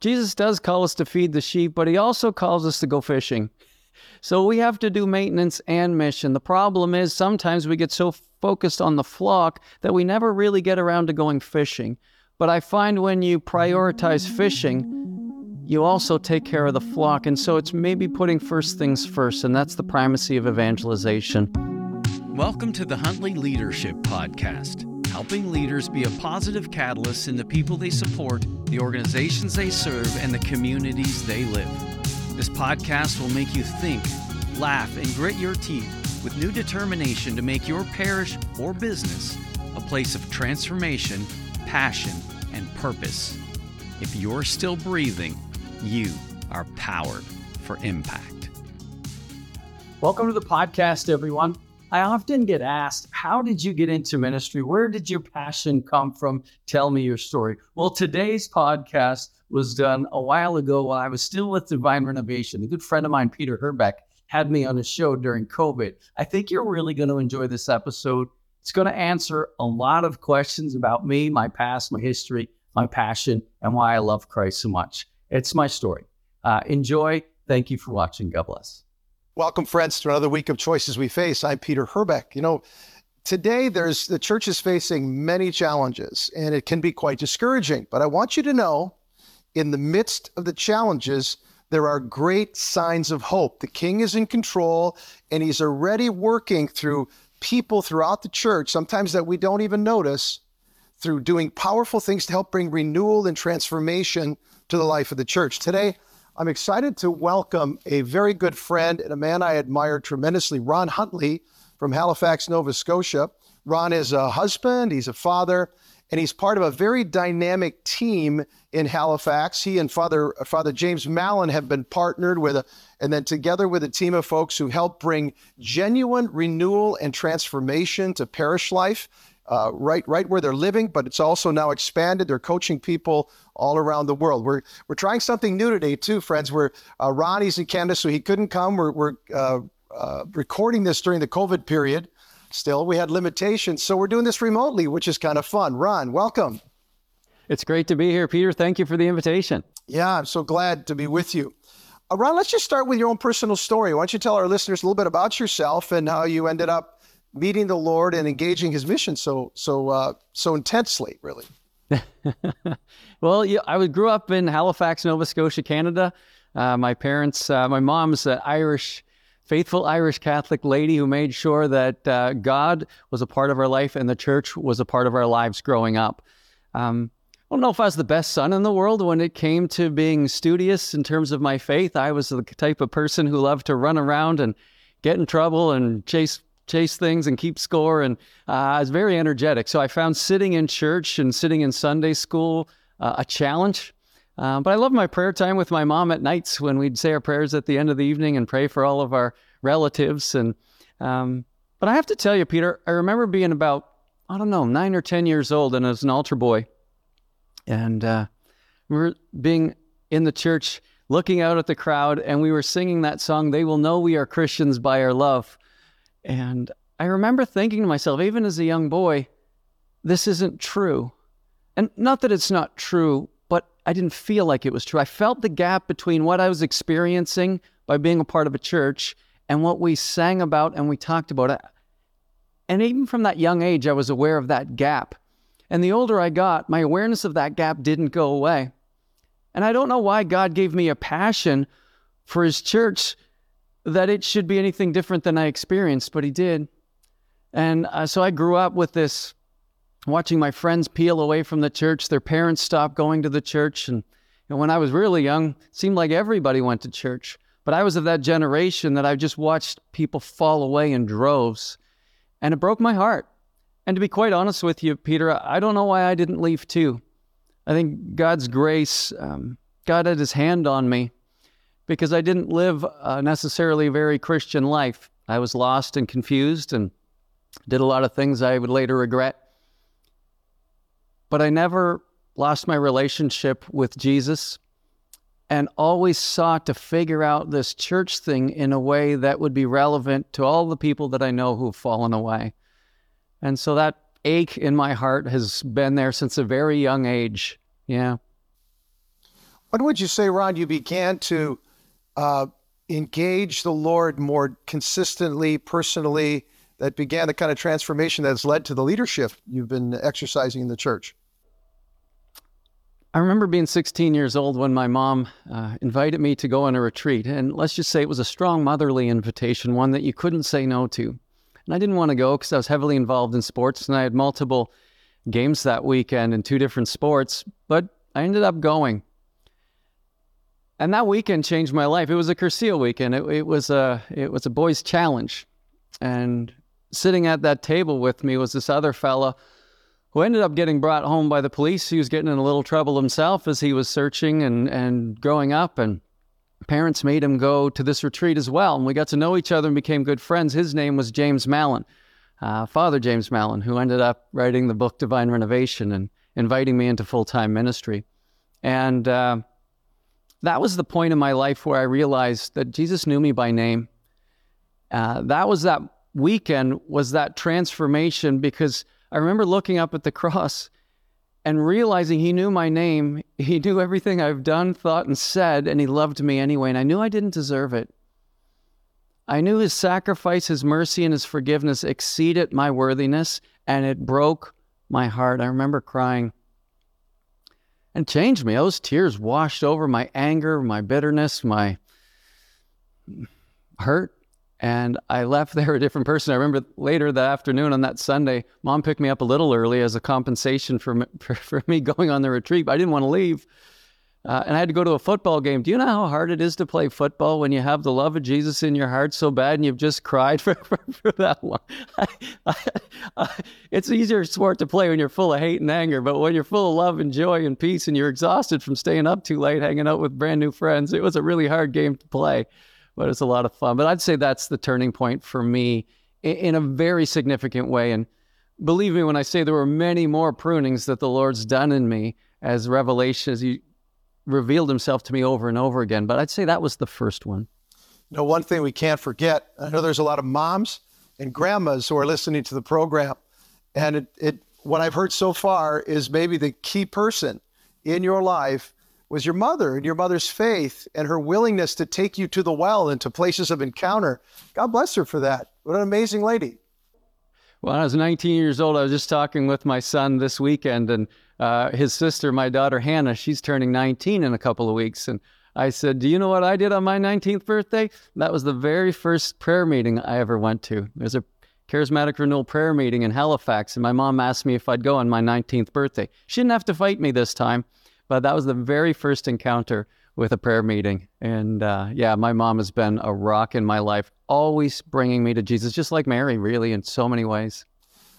Jesus does call us to feed the sheep, but he also calls us to go fishing. So we have to do maintenance and mission. The problem is sometimes we get so focused on the flock that we never really get around to going fishing. But I find when you prioritize fishing, you also take care of the flock. And so it's maybe putting first things first, and that's the primacy of evangelization. Welcome to the Huntley Leadership Podcast, helping leaders be a positive catalyst in the people they support, the organizations they serve, and the communities they live. This podcast will make you think, laugh, and grit your teeth with new determination to make your parish or business a place of transformation, passion, and purpose. If you're still breathing, you are powered for impact. Welcome to the podcast, everyone. I often get asked, How did you get into ministry? Where did your passion come from? Tell me your story. Well, today's podcast was done a while ago while I was still with Divine Renovation. A good friend of mine, Peter Herbeck, had me on his show during COVID. I think you're really going to enjoy this episode. It's going to answer a lot of questions about me, my past, my history, my passion, and why I love Christ so much. It's my story. Uh, enjoy. Thank you for watching. God bless. Welcome, friends, to another week of Choices We Face. I'm Peter Herbeck. You know, today there's the church is facing many challenges, and it can be quite discouraging. But I want you to know in the midst of the challenges, there are great signs of hope. The king is in control and he's already working through people throughout the church, sometimes that we don't even notice, through doing powerful things to help bring renewal and transformation to the life of the church. Today, I'm excited to welcome a very good friend and a man I admire tremendously, Ron Huntley from Halifax, Nova Scotia. Ron is a husband, he's a father, and he's part of a very dynamic team in Halifax. He and Father Father James Mallon have been partnered with a, and then together with a team of folks who help bring genuine renewal and transformation to parish life. Uh, right, right where they're living, but it's also now expanded. They're coaching people all around the world. We're we're trying something new today too, friends. We're uh, Ronnie's in Canada, so he couldn't come. We're we're uh, uh recording this during the COVID period, still we had limitations. So we're doing this remotely, which is kind of fun. Ron, welcome. It's great to be here, Peter. Thank you for the invitation. Yeah, I'm so glad to be with you. Uh, Ron, let's just start with your own personal story. Why don't you tell our listeners a little bit about yourself and how you ended up meeting the Lord and engaging His mission so so uh, so intensely, really? well, yeah, I grew up in Halifax, Nova Scotia, Canada. Uh, my parents, uh, my mom's an Irish faithful Irish Catholic lady who made sure that uh, God was a part of our life and the church was a part of our lives growing up. Um, I don't know if I was the best son in the world when it came to being studious in terms of my faith. I was the type of person who loved to run around and get in trouble and chase chase things and keep score. And uh, I was very energetic. So I found sitting in church and sitting in Sunday school uh, a challenge. Um, but I love my prayer time with my mom at nights when we'd say our prayers at the end of the evening and pray for all of our relatives. And um, but I have to tell you, Peter, I remember being about I don't know nine or ten years old and as an altar boy, and uh, we were being in the church, looking out at the crowd, and we were singing that song. They will know we are Christians by our love. And I remember thinking to myself, even as a young boy, this isn't true. And not that it's not true, but I didn't feel like it was true. I felt the gap between what I was experiencing by being a part of a church and what we sang about and we talked about. And even from that young age, I was aware of that gap. And the older I got, my awareness of that gap didn't go away. And I don't know why God gave me a passion for His church that it should be anything different than I experienced, but He did. And uh, so I grew up with this watching my friends peel away from the church, their parents stop going to the church. And know, when I was really young, it seemed like everybody went to church. But I was of that generation that I just watched people fall away in droves. And it broke my heart. And to be quite honest with you, Peter, I don't know why I didn't leave too. I think God's grace, um, God had his hand on me because I didn't live uh, necessarily a very Christian life. I was lost and confused and did a lot of things I would later regret but I never lost my relationship with Jesus and always sought to figure out this church thing in a way that would be relevant to all the people that I know who've fallen away. And so that ache in my heart has been there since a very young age. Yeah. What would you say, Ron, you began to uh, engage the Lord more consistently, personally, that began the kind of transformation that's led to the leadership you've been exercising in the church? I remember being 16 years old when my mom uh, invited me to go on a retreat. And let's just say it was a strong motherly invitation, one that you couldn't say no to. And I didn't want to go because I was heavily involved in sports and I had multiple games that weekend in two different sports, but I ended up going. And that weekend changed my life. It was a Cursillo weekend. It, it was a it was a boys' challenge, and sitting at that table with me was this other fella who ended up getting brought home by the police. He was getting in a little trouble himself as he was searching and, and growing up. And parents made him go to this retreat as well. And we got to know each other and became good friends. His name was James Mallon, uh, Father James Mallon, who ended up writing the book Divine Renovation and inviting me into full time ministry. And uh, that was the point in my life where I realized that Jesus knew me by name. Uh, that was that weekend was that transformation because I remember looking up at the cross and realizing he knew my name. He knew everything I've done, thought, and said, and he loved me anyway. And I knew I didn't deserve it. I knew his sacrifice, his mercy, and his forgiveness exceeded my worthiness, and it broke my heart. I remember crying and changed me. Those tears washed over my anger, my bitterness, my hurt. And I left there a different person. I remember later that afternoon on that Sunday, mom picked me up a little early as a compensation for, for, for me going on the retreat. But I didn't want to leave. Uh, and I had to go to a football game. Do you know how hard it is to play football when you have the love of Jesus in your heart so bad and you've just cried for, for, for that I, it's easier sport to play when you're full of hate and anger, but when you're full of love and joy and peace and you're exhausted from staying up too late, hanging out with brand new friends, it was a really hard game to play but it's a lot of fun. But I'd say that's the turning point for me in, in a very significant way. And believe me when I say there were many more prunings that the Lord's done in me as revelation, as He revealed Himself to me over and over again. But I'd say that was the first one. You know, one thing we can't forget, I know there's a lot of moms and grandmas who are listening to the program. And it, it what I've heard so far is maybe the key person in your life was your mother and your mother's faith and her willingness to take you to the well and to places of encounter. God bless her for that. What an amazing lady. Well, when I was 19 years old, I was just talking with my son this weekend, and uh, his sister, my daughter Hannah, she's turning 19 in a couple of weeks. And I said, Do you know what I did on my 19th birthday? That was the very first prayer meeting I ever went to. There's a charismatic renewal prayer meeting in Halifax, and my mom asked me if I'd go on my 19th birthday. She didn't have to fight me this time. But that was the very first encounter with a prayer meeting. And uh, yeah, my mom has been a rock in my life, always bringing me to Jesus, just like Mary, really, in so many ways.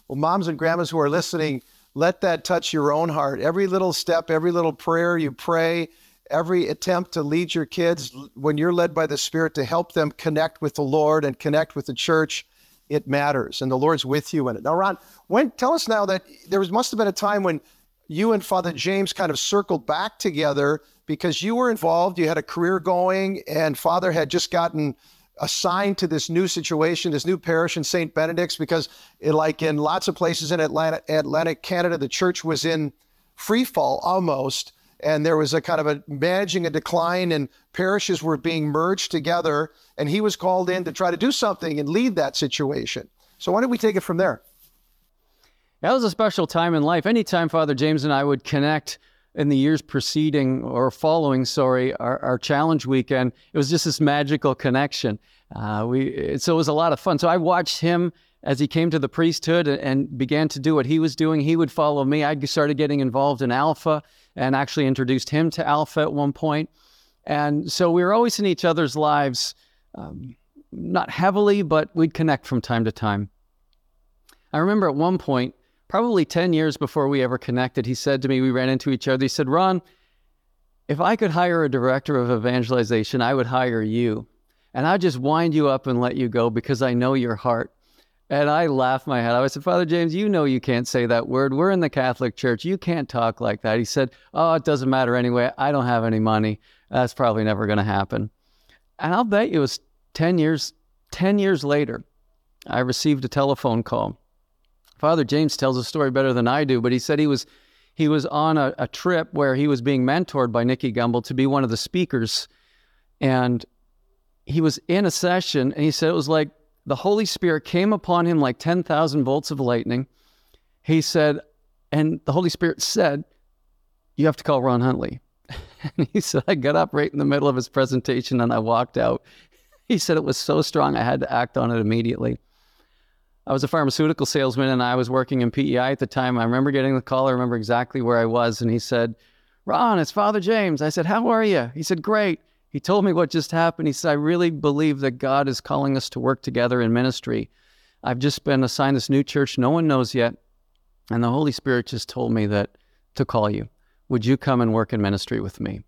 Well, moms and grandmas who are listening, let that touch your own heart. Every little step, every little prayer you pray, every attempt to lead your kids when you're led by the Spirit to help them connect with the Lord and connect with the church, it matters. And the Lord's with you in it. Now, Ron, when tell us now that there was, must have been a time when you and Father James kind of circled back together because you were involved, you had a career going, and Father had just gotten assigned to this new situation, this new parish in St. Benedict's, because it, like in lots of places in Atlantic, Atlantic Canada, the church was in free fall almost. And there was a kind of a managing a decline, and parishes were being merged together. And he was called in to try to do something and lead that situation. So, why don't we take it from there? That was a special time in life. Anytime Father James and I would connect in the years preceding or following, sorry, our, our challenge weekend, it was just this magical connection. Uh, we so it was a lot of fun. So I watched him as he came to the priesthood and, began to do what he was doing. He would follow me. I started getting involved in Alpha and actually introduced him to Alpha at one point. And so we were always in each other's lives, um, not heavily, but we'd connect from time to time. I remember at one point probably 10 years before we ever connected, he said to me, we ran into each other. He said, Ron, if I could hire a director of evangelization, I would hire you. And I'd just wind you up and let you go because I know your heart. And I laughed my head. I said, Father James, you know you can't say that word. We're in the Catholic Church. You can't talk like that. He said, Oh, it doesn't matter anyway. I don't have any money. That's probably never going to happen. And I'll bet you it was 10 years, 10 years later, I received a telephone call Father James tells a story better than I do, but he said he was he was on a, a trip where he was being mentored by Nicky Gumbel to be one of the speakers. And he was in a session and he said it was like the Holy Spirit came upon him like 10,000 volts of lightning. He said, and the Holy Spirit said, You have to call Ron Huntley. And he said, I got up right in the middle of his presentation and I walked out. He said it was so strong, I had to act on it immediately. I was a pharmaceutical salesman and I was working in PEI at the time. I remember getting the call. I remember exactly where I was. And he said, Ron, it's Father James. I said, How are you? He said, Great. He told me what just happened. He said, I really believe that God is calling us to work together in ministry. I've just been assigned this new church no one knows yet. And the Holy Spirit just told me that to call you. Would you come and work in ministry with me?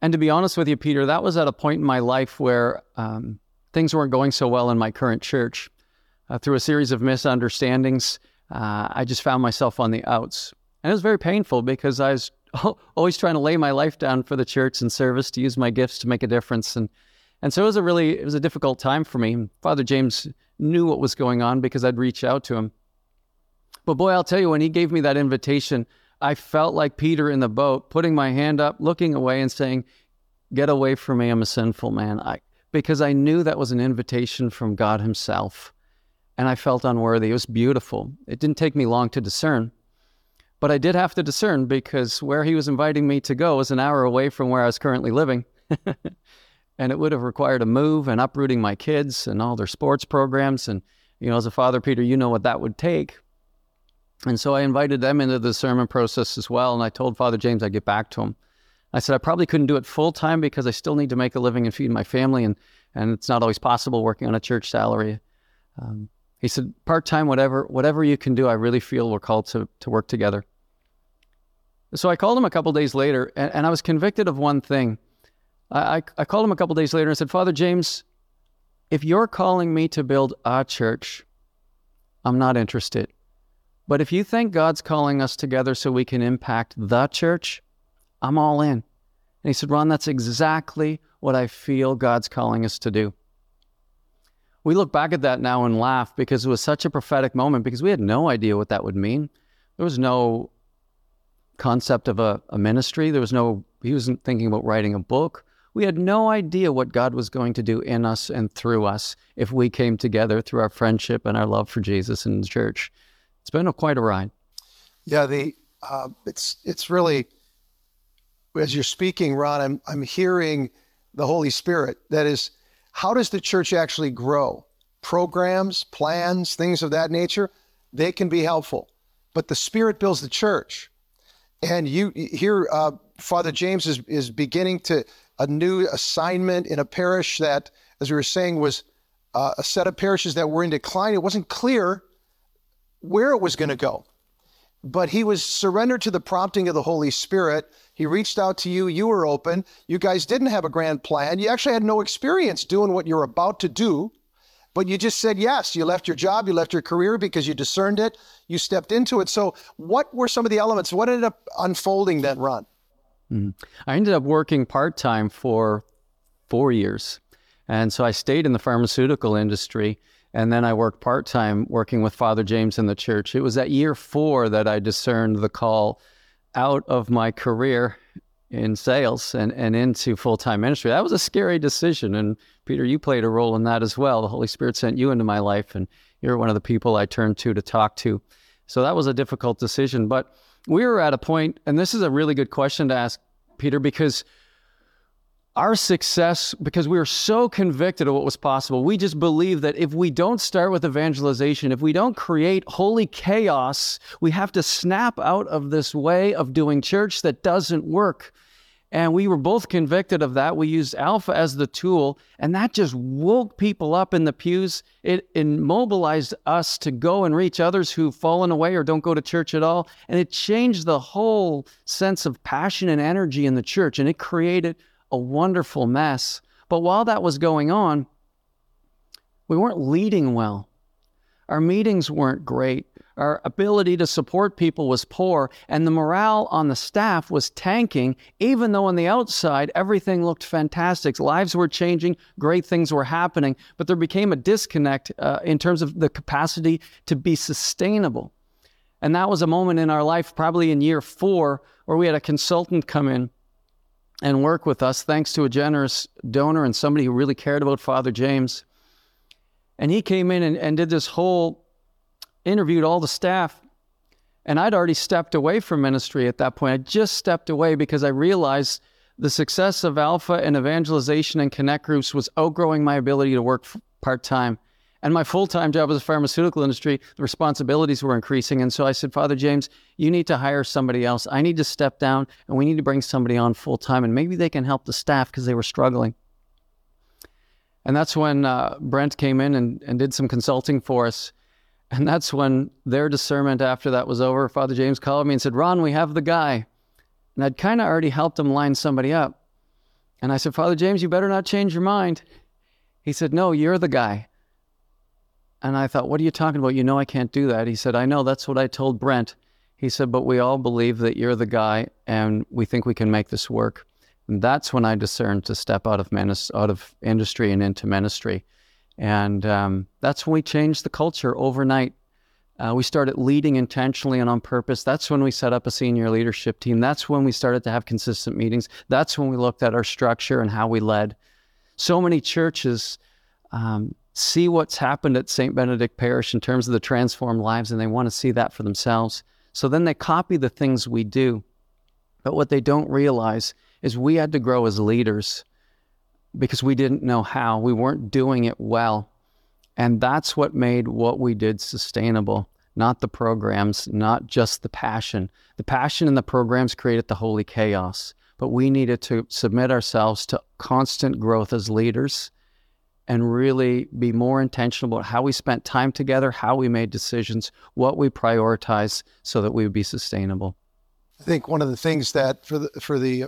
And to be honest with you, Peter, that was at a point in my life where um, things weren't going so well in my current church. Uh, through a series of misunderstandings, uh, I just found myself on the outs. And it was very painful because I was always trying to lay my life down for the church and service to use my gifts to make a difference. And and so it was a really it was a difficult time for me. Father James knew what was going on because I'd reach out to him. But boy, I'll tell you, when he gave me that invitation, I felt like Peter in the boat, putting my hand up, looking away, and saying, "Get away from me! I'm a sinful man." I because I knew that was an invitation from God Himself, and I felt unworthy. It was beautiful. It didn't take me long to discern. But I did have to discern because where he was inviting me to go was an hour away from where I was currently living. and it would have required a move and uprooting my kids and all their sports programs. And, you know, as a father, Peter, you know what that would take. And so I invited them into the sermon process as well. And I told Father James I'd get back to him. I said I probably couldn't do it full time because I still need to make a living and feed my family. And, and it's not always possible working on a church salary. Um, he said, part time, whatever, whatever you can do, I really feel we're called to, to work together. So I called him a couple days later, and, and, I was convicted of one thing. I, I, I called him a couple days later and said, Father James, if you're calling me to build a church, I'm not interested. But if you think God's calling us together so we can impact the church, I'm all in. And he said, Ron, that's exactly what I feel God's calling us to do we look back at that now and laugh because it was such a prophetic moment because we had no idea what that would mean. There was no concept of a, a ministry. There was no, he wasn't thinking about writing a book. We had no idea what God was going to do in us and through us if we came together through our friendship and our love for Jesus and the church. It's been a, quite a ride. Yeah, the uh, it's it's really as you're speaking, Ron. I'm I'm hearing the Holy Spirit that is how does the church actually grow? Programs, plans, things of that nature, they can be helpful. But the Spirit builds the church. And you here, uh, Father James is, is beginning to a new assignment in a parish that, as we were saying, was uh, a set of parishes that were in decline. It wasn't clear where it was going to go. But he was surrendered to the prompting of the Holy Spirit he reached out to you. You were open. You guys didn't have a grand plan. You actually had no experience doing what you're about to do, but you just said yes. You left your job, you left your career because you discerned it. You stepped into it. So, what were some of the elements? What ended up unfolding that Ron? Mm-hmm. I ended up working part time for four years. And so I stayed in the pharmaceutical industry. And then I worked part time working with Father James in the church. It was at year four that I discerned the call out of my career in sales and, and into full time ministry. That was a scary decision. And Peter, you played a role in that as well. The Holy Spirit sent you into my life, and you're one of the people I turned to to talk to. So that was a difficult decision. But we were at a point, and this is a really good question to ask, Peter, because our success, because we were so convicted of what was possible, we just believe that if we don't start with evangelization, if we don't create holy chaos, we have to snap out of this way of doing church that doesn't work. And we were both convicted of that. We used Alpha as the tool, and that just woke people up in the pews. It immobilized us to go and reach others who've fallen away or don't go to church at all. And it changed the whole sense of passion and energy in the church. And it created a wonderful mess. But while that was going on, we weren't leading well. Our meetings weren't great. Our ability to support people was poor, and the morale on the staff was tanking, even though on the outside everything looked fantastic. Lives were changing, great things were happening, but there became a disconnect uh, in terms of the capacity to be sustainable. And that was a moment in our life, probably in year four, where we had a consultant come in and work with us, thanks to a generous donor and somebody who really cared about Father James. And he came in and, and did this whole interviewed all the staff. And I'd already stepped away from ministry at that point. I just stepped away because I realized the success of Alpha and evangelization and connect groups was outgrowing my ability to work part time. And my full time job as a pharmaceutical industry, the responsibilities were increasing. And so I said, Father James, you need to hire somebody else. I need to step down and we need to bring somebody on full time. And maybe they can help the staff because they were struggling. And that's when uh, Brent came in and, and did some consulting for us. And that's when their discernment after that was over. Father James called me and said, Ron, we have the guy. And I'd kind of already helped him line somebody up. And I said, Father James, you better not change your mind. He said, No, you're the guy. And I thought, What are you talking about? You know I can't do that. He said, I know. That's what I told Brent. He said, But we all believe that you're the guy and we think we can make this work. And that's when I discerned to step out of, menis- out of industry and into ministry. And um, that's when we changed the culture overnight. Uh, we started leading intentionally and on purpose. That's when we set up a senior leadership team. That's when we started to have consistent meetings. That's when we looked at our structure and how we led. So many churches um, see what's happened at St. Benedict Parish in terms of the transformed lives, and they want to see that for themselves. So then they copy the things we do. But what they don't realize is we had to grow as leaders because we didn't know how. We weren't doing it well. And that's what made what we did sustainable, not the programs, not just the passion. The passion and the programs created the holy chaos, but we needed to submit ourselves to constant growth as leaders and really be more intentional about how we spent time together, how we made decisions, what we prioritized so that we would be sustainable. I think one of the things that for the for the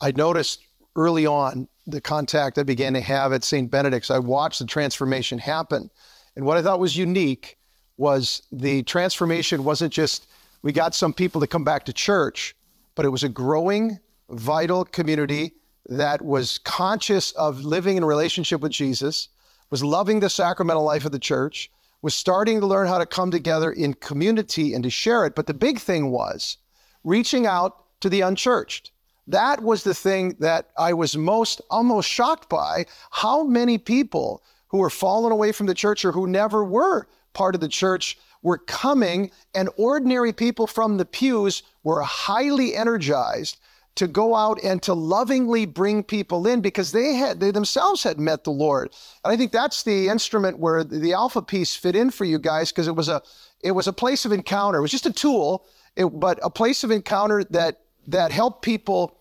I noticed early on the contact I began to have at St. Benedict's, I watched the transformation happen. And what I thought was unique was the transformation wasn't just we got some people to come back to church, but it was a growing, vital community that was conscious of living in relationship with Jesus, was loving the sacramental life of the church, was starting to learn how to come together in community and to share it. But the big thing was reaching out to the unchurched. That was the thing that I was most almost shocked by how many people who were fallen away from the church or who never were part of the church were coming, and ordinary people from the pews were highly energized to go out and to lovingly bring people in because they had they themselves had met the Lord. And I think that's the instrument where the alpha piece fit in for you guys because it was a it was a place of encounter. It was just a tool, it, but a place of encounter that that helped people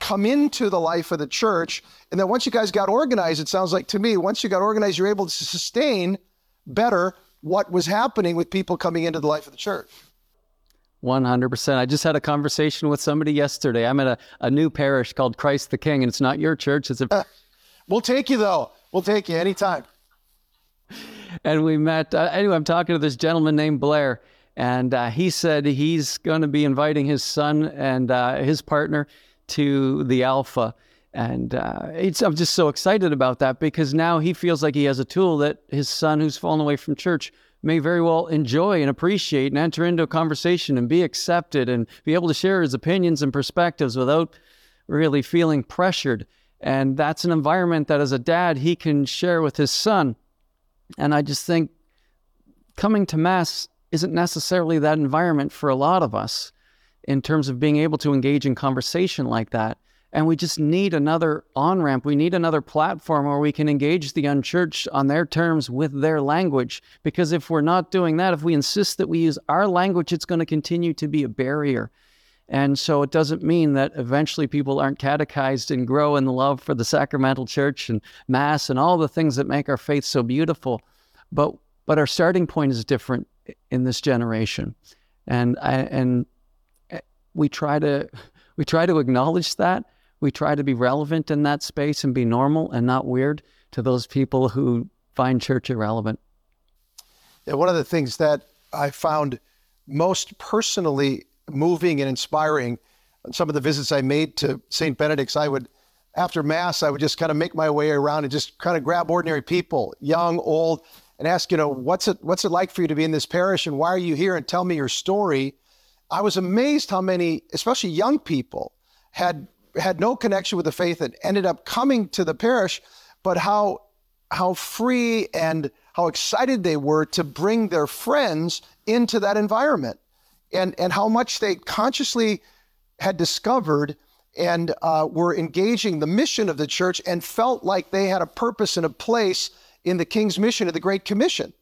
come into the life of the church. And then once you guys got organized, it sounds like to me, once you got organized, you're able to sustain better what was happening with people coming into the life of the church. 100%. I just had a conversation with somebody yesterday. I'm at a, a new parish called Christ the King, and it's not your church. It's a. Uh, we'll take you, though. We'll take you anytime. And we met. Uh, anyway, I'm talking to this gentleman named Blair, and uh, he said he's going to be inviting his son and uh, his partner to the Alpha. And uh, I'm just so excited about that because now he feels like he has a tool that his son, who's fallen away from church, may very well enjoy and appreciate and enter into a conversation and be accepted and be able to share his opinions and perspectives without really feeling pressured. And that's an environment that, as a dad, he can share with his son. And I just think coming to Mass isn't necessarily that environment for a lot of us in terms of being able to engage in conversation like that. And we just need another on ramp. We need another platform where we can engage the unchurched on their terms with their language. Because if we're not doing that, if we insist that we use our language, it's going to continue to be a barrier. And so it doesn't mean that eventually people aren't catechized and grow in love for the sacramental church and mass and all the things that make our faith so beautiful. But but our starting point is different in this generation. And I, and eh, we try to we try to acknowledge that we try to be relevant in that space and be normal and not weird to those people who find church irrelevant. Yeah, one of the things that I found most personally moving and inspiring on some of the visits I made to St. Benedict's, I would, after Mass, I would just kind of make my way around and just kind of grab ordinary people, young, old, and ask, you know, what's it what's it like for you to be in this parish and why are you here and tell me your story, I was amazed how many, especially young people, had had no connection with the faith and ended up coming to the parish, but how how free and how excited they were to bring their friends into that environment and and how much they consciously had discovered and uh, were engaging the mission of the church and felt like they had a purpose and a place in the King's mission of the Great Commission,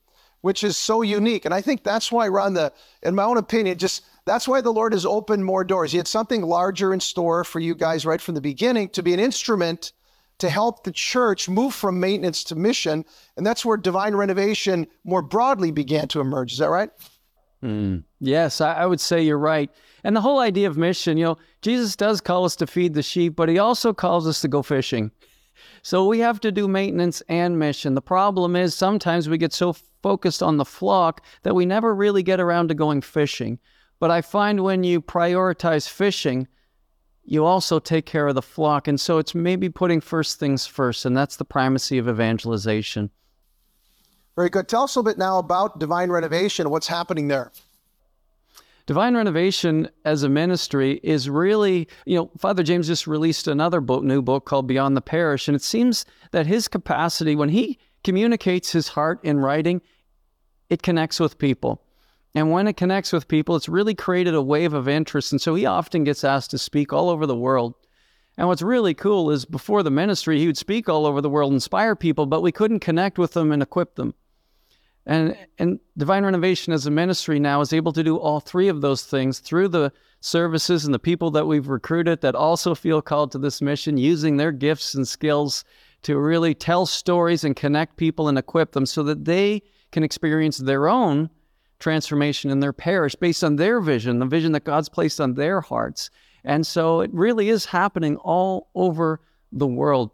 which is so unique. And I think that's why, Ron, the in my own opinion, just that's why the Lord has opened more doors. He had something larger in store for you guys right from the beginning to be an instrument to help the church move from maintenance to mission. And that's where divine renovation more broadly began to emerge. Is that right? Mm. Yes, I, I, would say you're right. And the whole idea of mission, you know, Jesus does call us to feed the sheep, but he also calls us to go fishing. So we have to do maintenance and mission. The problem is sometimes we get so focused on the flock that we never really get around to going fishing. But I find when you prioritize fishing, you also take care of the flock. And so it's maybe putting first things first, and that's the primacy of evangelization. Very good. Tell us a little bit now about Divine Renovation, what's happening there. Divine Renovation as a ministry is really, you know, Father James just released another book, new book called Beyond the Parish. And it seems that his capacity, when he communicates his heart in writing, it connects with people. And when it connects with people, it's really created a wave of interest. And so he often gets asked to speak all over the world. And what's really cool is before the ministry, he would speak all over the world, inspire people, but we couldn't connect with them and equip them. And, and Divine Renovation as a ministry now is able to do all three of those things through the services and the people that we've recruited that also feel called to this mission, using their gifts and skills to really tell stories and connect people and equip them so that they can experience their own transformation in their parish based on their vision, the vision that God's placed on their hearts. And so it really is happening all over the world.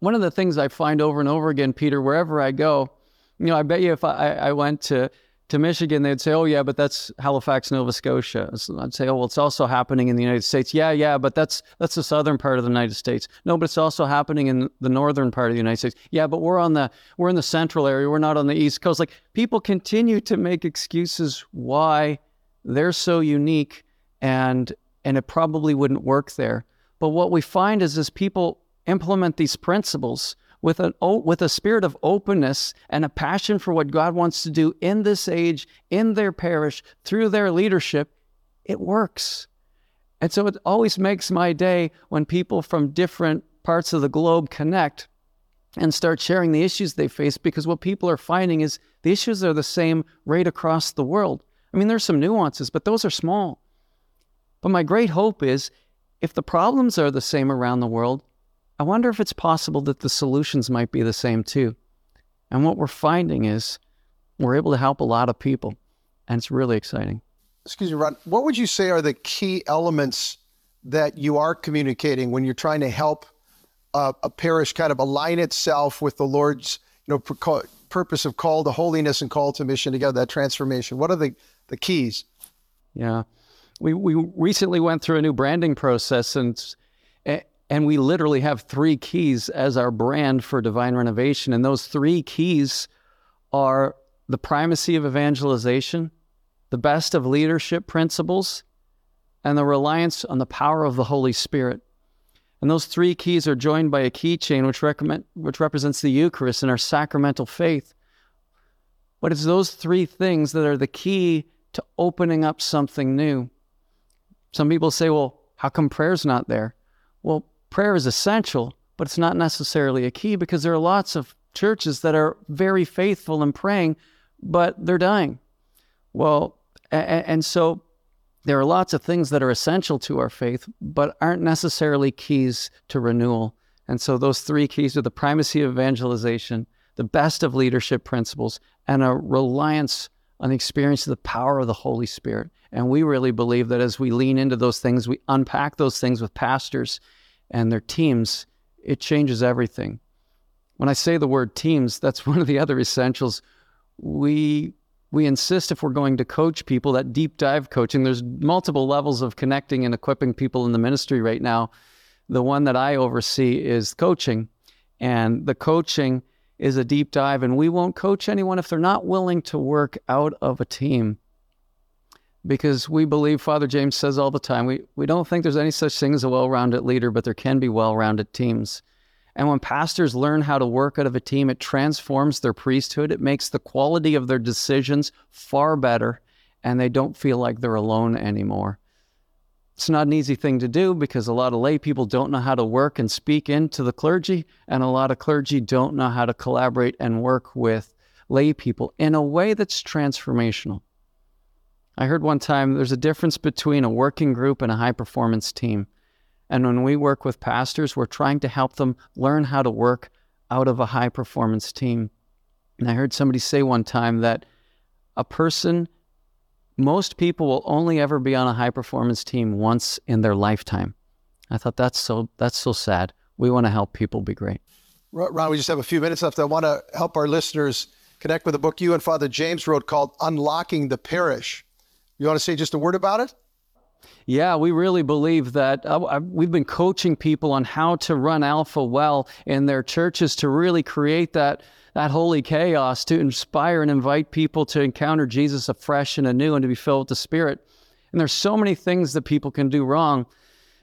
One of the things I find over and over again, Peter, wherever I go, you know, I bet you if I, I went to to Michigan, they'd say, "Oh yeah, but that's Halifax, Nova Scotia." So I'd say, "Oh well, it's also happening in the United States." Yeah, yeah, but that's that's the southern part of the United States. No, but it's also happening in the northern part of the United States. Yeah, but we're on the we're in the central area. We're not on the east coast. Like people continue to make excuses why they're so unique, and and it probably wouldn't work there. But what we find is as people implement these principles with an with a spirit of openness and a passion for what God wants to do in this age, in their parish, through their leadership, it works. And so it always makes my day when people from different parts of the globe connect and start sharing the issues they face because what people are finding is the issues are the same right across the world. I mean, there's some nuances, but those are small. But my great hope is if the problems are the same around the world, I wonder if it's possible that the solutions might be the same too. And what we're finding is we're able to help a lot of people, and it's really exciting. Excuse me, Ron. What would you say are the key elements that you are communicating when you're trying to help uh, a parish kind of align itself with the Lord's, you know, purpose of call to holiness and call to mission together, that transformation? What are the, the keys? Yeah. We, we recently went through a new branding process and and we literally have three keys as our brand for divine renovation. And those three keys are the primacy of evangelization, the best of leadership principles, and the reliance on the power of the Holy Spirit. And those three keys are joined by a keychain which, recommend, which represents the Eucharist and our sacramental faith. But it's those three things that are the key to opening up something new. Some people say, well, how come prayer's not there? Well, prayer is essential, but it's not necessarily a key because there are lots of churches that are very faithful in praying, but they're dying. Well, and, so there are lots of things that are essential to our faith, but aren't necessarily keys to renewal. And so those three keys are the primacy of evangelization, the best of leadership principles, and a reliance on the experience of the power of the Holy Spirit. And we really believe that as we lean into those things, we unpack those things with pastors and their teams, it changes everything. When I say the word teams, that's one of the other essentials. We we insist if we're going to coach people that deep dive coaching, there's multiple levels of connecting and equipping people in the ministry right now. The one that I oversee is coaching. And the coaching is a deep dive, and we won't coach anyone if they're not willing to work out of a team. Because we believe, Father James says all the time, we, we don't think there's any such thing as a well rounded leader, but there can be well rounded teams. And when pastors learn how to work out of a team, it transforms their priesthood. It makes the quality of their decisions far better, and they don't feel like they're alone anymore. It's not an easy thing to do because a lot of lay people don't know how to work and speak into the clergy, and a lot of clergy don't know how to collaborate and work with lay people in a way that's transformational. I heard one time there's a difference between a working group and a high performance team. And when we work with pastors, we're trying to help them learn how to work out of a high performance team. And I heard somebody say one time that a person most people will only ever be on a high performance team once in their lifetime. I thought that's so that's so sad. We want to help people be great. Ron, we just have a few minutes left. I want to help our listeners connect with a book you and Father James wrote called Unlocking the Parish. You want to say just a word about it? Yeah, we really believe that uh, we've been coaching people on how to run Alpha well in their churches to really create that that holy chaos to inspire and invite people to encounter Jesus afresh and anew and to be filled with the Spirit. And there's so many things that people can do wrong.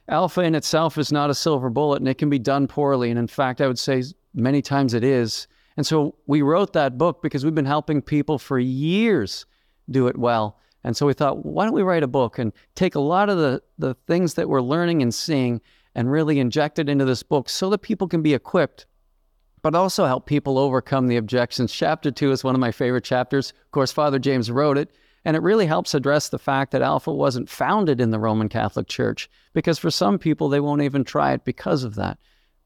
Alpha in itself is not a silver bullet and it can be done poorly. And in fact, I would say many times it is. And so we wrote that book because we've been helping people for years do it well. And so we thought, why don't we write a book and take a lot of the, the things that we're learning and seeing and really inject it into this book so that people can be equipped but also help people overcome the objections. Chapter two is one of my favorite chapters. Of course, Father James wrote it, and it really helps address the fact that Alpha wasn't founded in the Roman Catholic Church, because for some people, they won't even try it because of that.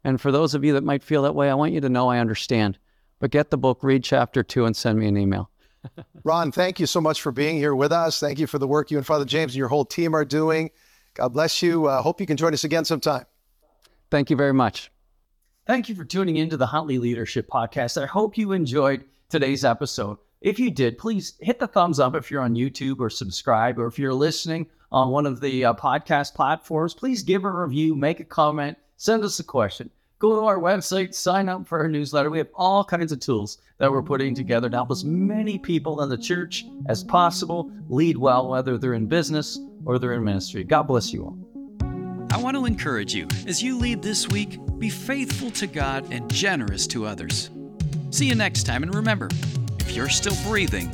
And for those of you that might feel that way, I want you to know I understand. But get the book, read chapter two, and send me an email. Ron, thank you so much for being here with us. Thank you for the work you and Father James and your whole team are doing. God bless you. Uh, hope you can join us again sometime. Thank you very much. Thank you for tuning into the Huntley Leadership Podcast. I hope you enjoyed today's episode. If you did, please hit the thumbs up if you're on YouTube or subscribe, or if you're listening on one of the uh, podcast platforms, please give a review, make a comment, send us a question. Go to our website, sign up for our newsletter. We have all kinds of tools that we're putting together to help as many people in the church as possible lead well, whether they're in business or they're in ministry. God bless you all. I want to encourage you as you lead this week, be faithful to God and generous to others. See you next time, and remember if you're still breathing,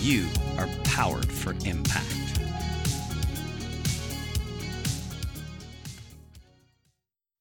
you are powered for impact.